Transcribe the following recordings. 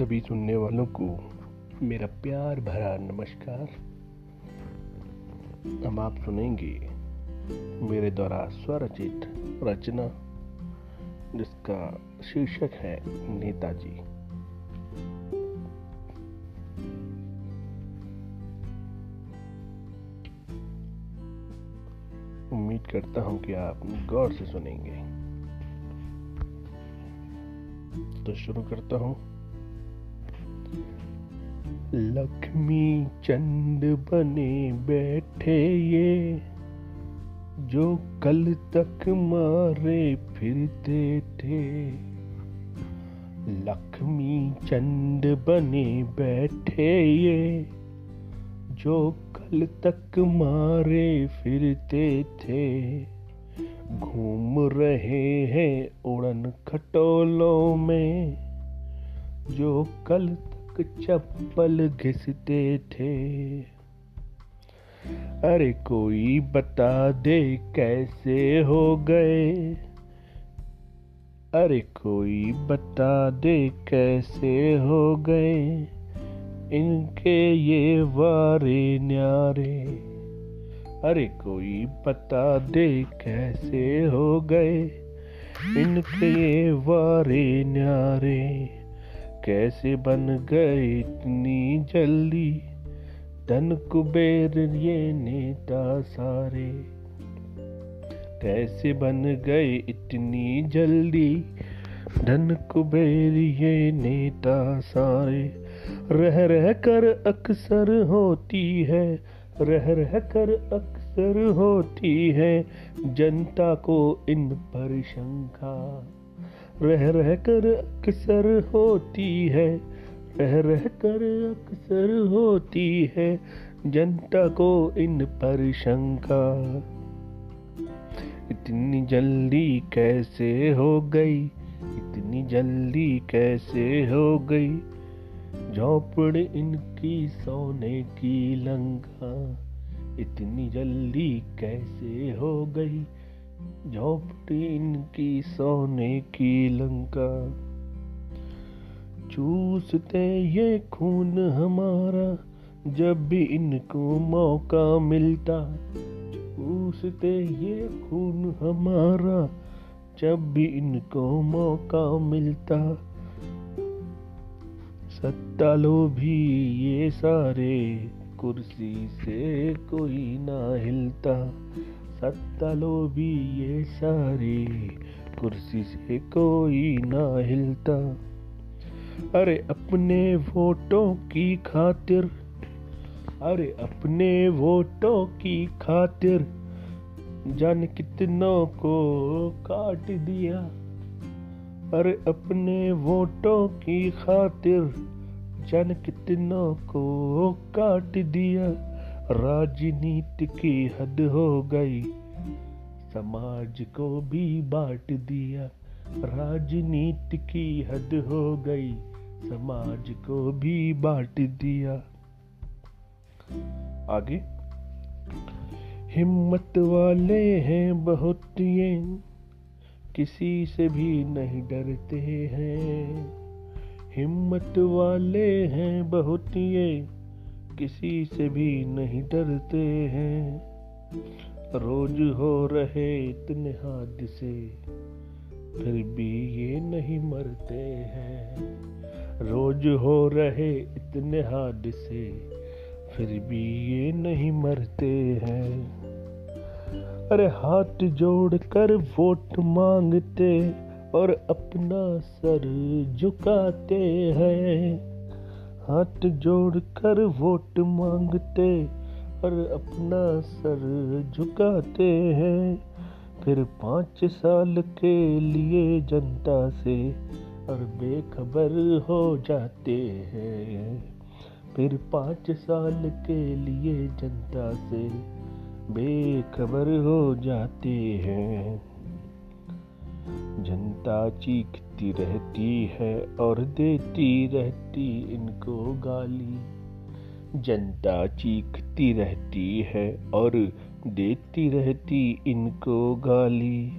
सभी सुनने वालों को मेरा प्यार भरा नमस्कार। हम आप सुनेंगे मेरे द्वारा स्वरचित रचना, जिसका शीर्षक है नेताजी। उम्मीद करता हूँ कि आप गौर से सुनेंगे। तो शुरू करता हूँ। लक्ष्मी चंद बने बैठे ये, जो कल तक मारे फिरते थे। लक्ष्मी चंद बने बैठे ये, जो कल तक मारे फिरते थे। घूम रहे हैं उड़न खटोलों में, जो कल तक चप्पल घिसते थे। अरे कोई बता दे कैसे हो गए? अरे कोई बता दे कैसे हो गए? इनके ये वारे न्यारे। अरे कोई बता दे कैसे हो गए? इनके वारे न्यारे। कैसे बन गए इतनी जल्दी? धन कुबेर ये नेता सारे। कैसे बन गए इतनी जल्दी? धन कुबेर ये नेता सारे। रह रह कर अक्सर होती है, रह रह कर अक्सर होती है। जनता को इन पर शंका रह रह कर अक्सर होती है, रह रह कर अक्सर होती है, जनता को इन पर शंका। इतनी जल्दी कैसे हो गई? इतनी जल्दी कैसे हो गई? झोपड़ इनकी सोने की लंका। इतनी जल्दी कैसे हो गई? झोपड़ी इनकी सोने की लंका। चूसते ये खून हमारा, जब भी इनको मौका मिलता। चूसते ये खून हमारा, जब भी इनको मौका मिलता। सत्ता लो भी ये सारे, कुर्सी से कोई ना हिलता। सत्ता ये सारे। कुर्सी से कोई ना हिलता। अरे अपने वोटों की खातिर, अरे अपने वोटों की खातिर जान कितनों को काट दिया। अरे अपने वोटों की खातिर जन कितनों को काट दिया। राजनीति की हद हो गई। समाज को भी बांट दिया। राजनीति की हद हो गई। समाज को भी बांट दिया। आगे। हिम्मत वाले हैं बहुत ये। किसी से भी नहीं डरते हैं। हिम्मत वाले हैं बहुत ये। किसी से भी नहीं डरते हैं। रोज हो रहे इतने हादसे, फिर भी ये नहीं मरते हैं। रोज हो रहे इतने हादसे, फिर भी ये नहीं मरते हैं। अरे हाथ जोड़ कर वोट मांगते और अपना सर झुकाते हैं। हाथ जोड़ कर वोट मांगते और अपना सर झुकाते हैं। फिर पाँच साल के लिए जनता से और बेखबर हो जाते हैं। फिर पाँच साल के लिए जनता से बेखबर हो जाते हैं। जनता चीखती रहती है और देती रहती इनको गाली। जनता चीखती रहती है और देती रहती इनको गाली।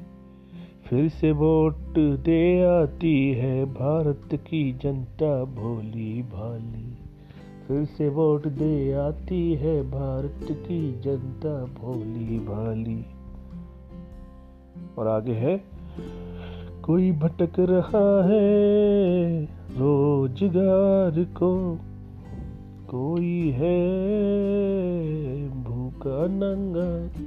फिर से वोट दे आती है भारत की जनता भोली भाली। फिर से वोट दे आती है भारत की जनता भोली भाली। और आगे है कोई भटक रहा है रोज़गार को। कोई है भूखा नंगा।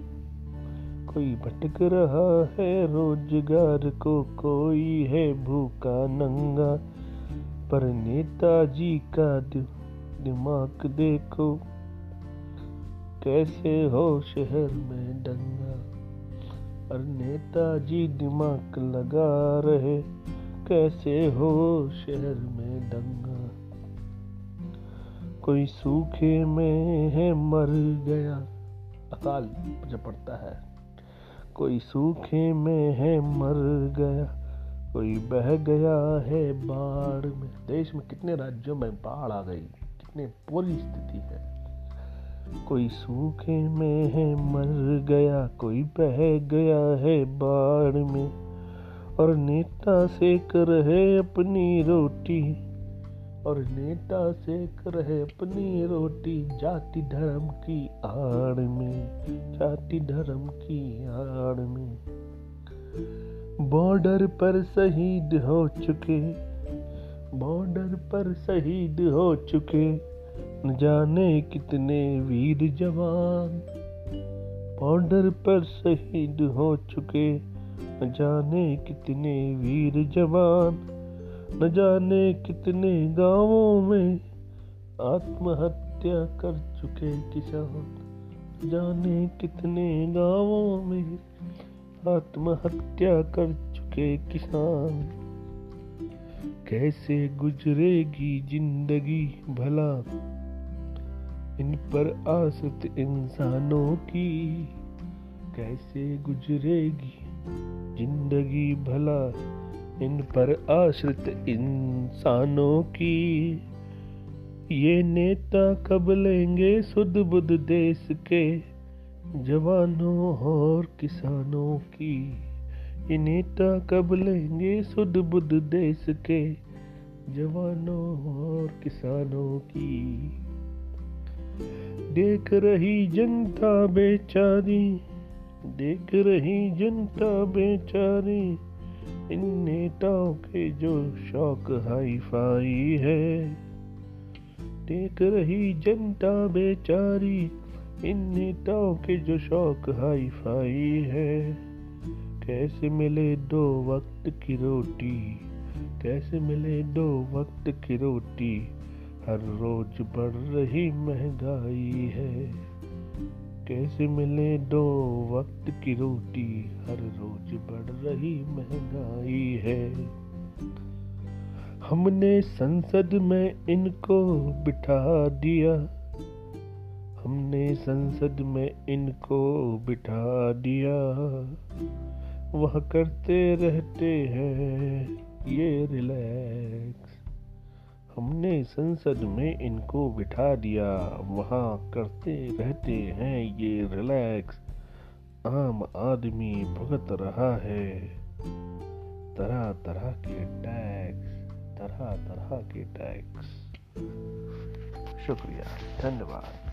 कोई भटक रहा है रोज़गार को। कोई है भूखा नंगा। पर नेताजी का दिमाग देखो, कैसे हो शहर में दंगा। और नेताजी दिमाग लगा रहे, कैसे हो शहर में दंगा? कोई सूखे में है मर गया। अकाल जब पड़ता है, कोई सूखे में है मर गया, कोई बह गया है बाढ़ में। देश में कितने राज्यों में बाढ़ आ गई, कितने बुरी स्थिति है। कोई सूखे में है, मर गया, कोई बह गया है बाढ़ में। और नेता सेक रहे अपनी रोटी, और नेता सेक रहे अपनी रोटी जाति धर्म की आड़ में, जाति धर्म की आड़ में। बॉर्डर पर शहीद हो चुके, बॉर्डर पर शहीद हो चुके। न जाने कितने वीर जवान। बॉर्डर पर शहीद हो चुके, न जाने कितने वीर जवान। न जाने कितने गाँवों में आत्महत्या कर चुके किसान। जाने कितने गाँवों में आत्महत्या कर चुके किसान। कैसे गुजरेगी ज़िंदगी भला? इन पर आसत इंसानों की कैसे गुजरेगी? ज़िंदगी भला, इन पर आश्रित इंसानों की। ये नेता कब लेंगे सुध बुध देश के? जवानों और किसानों की। ये नेता कब लेंगे सुध बुध देश के? जवानों और किसानों की। देख रही जनता बेचारी, देख रही जनता बेचारी, इन नेताओं के जो शौक हाई फाई है। देख रही जनता बेचारी, इन नेताओं के जो शौक हाई फाई है। कैसे मिले दो वक्त की रोटी, कैसे मिले दो वक्त की रोटी हर रोज बढ़ रही महँगाई है। कैसे मिले दो वक्त की रोटी? हर रोज बढ़ रही महँगाई है। हमने संसद में इनको बिठा दिया। हमने संसद में इनको बिठा दिया। वह करते रहते हैं, ये रिलैक्स। हमने संसद में इनको बिठा दिया। वहाँ करते रहते हैं ये रिलैक्स आम आदमी भुगत रहा है। तरह तरह के टैक्स तरह तरह के टैक्स शुक्रिया, धन्यवाद।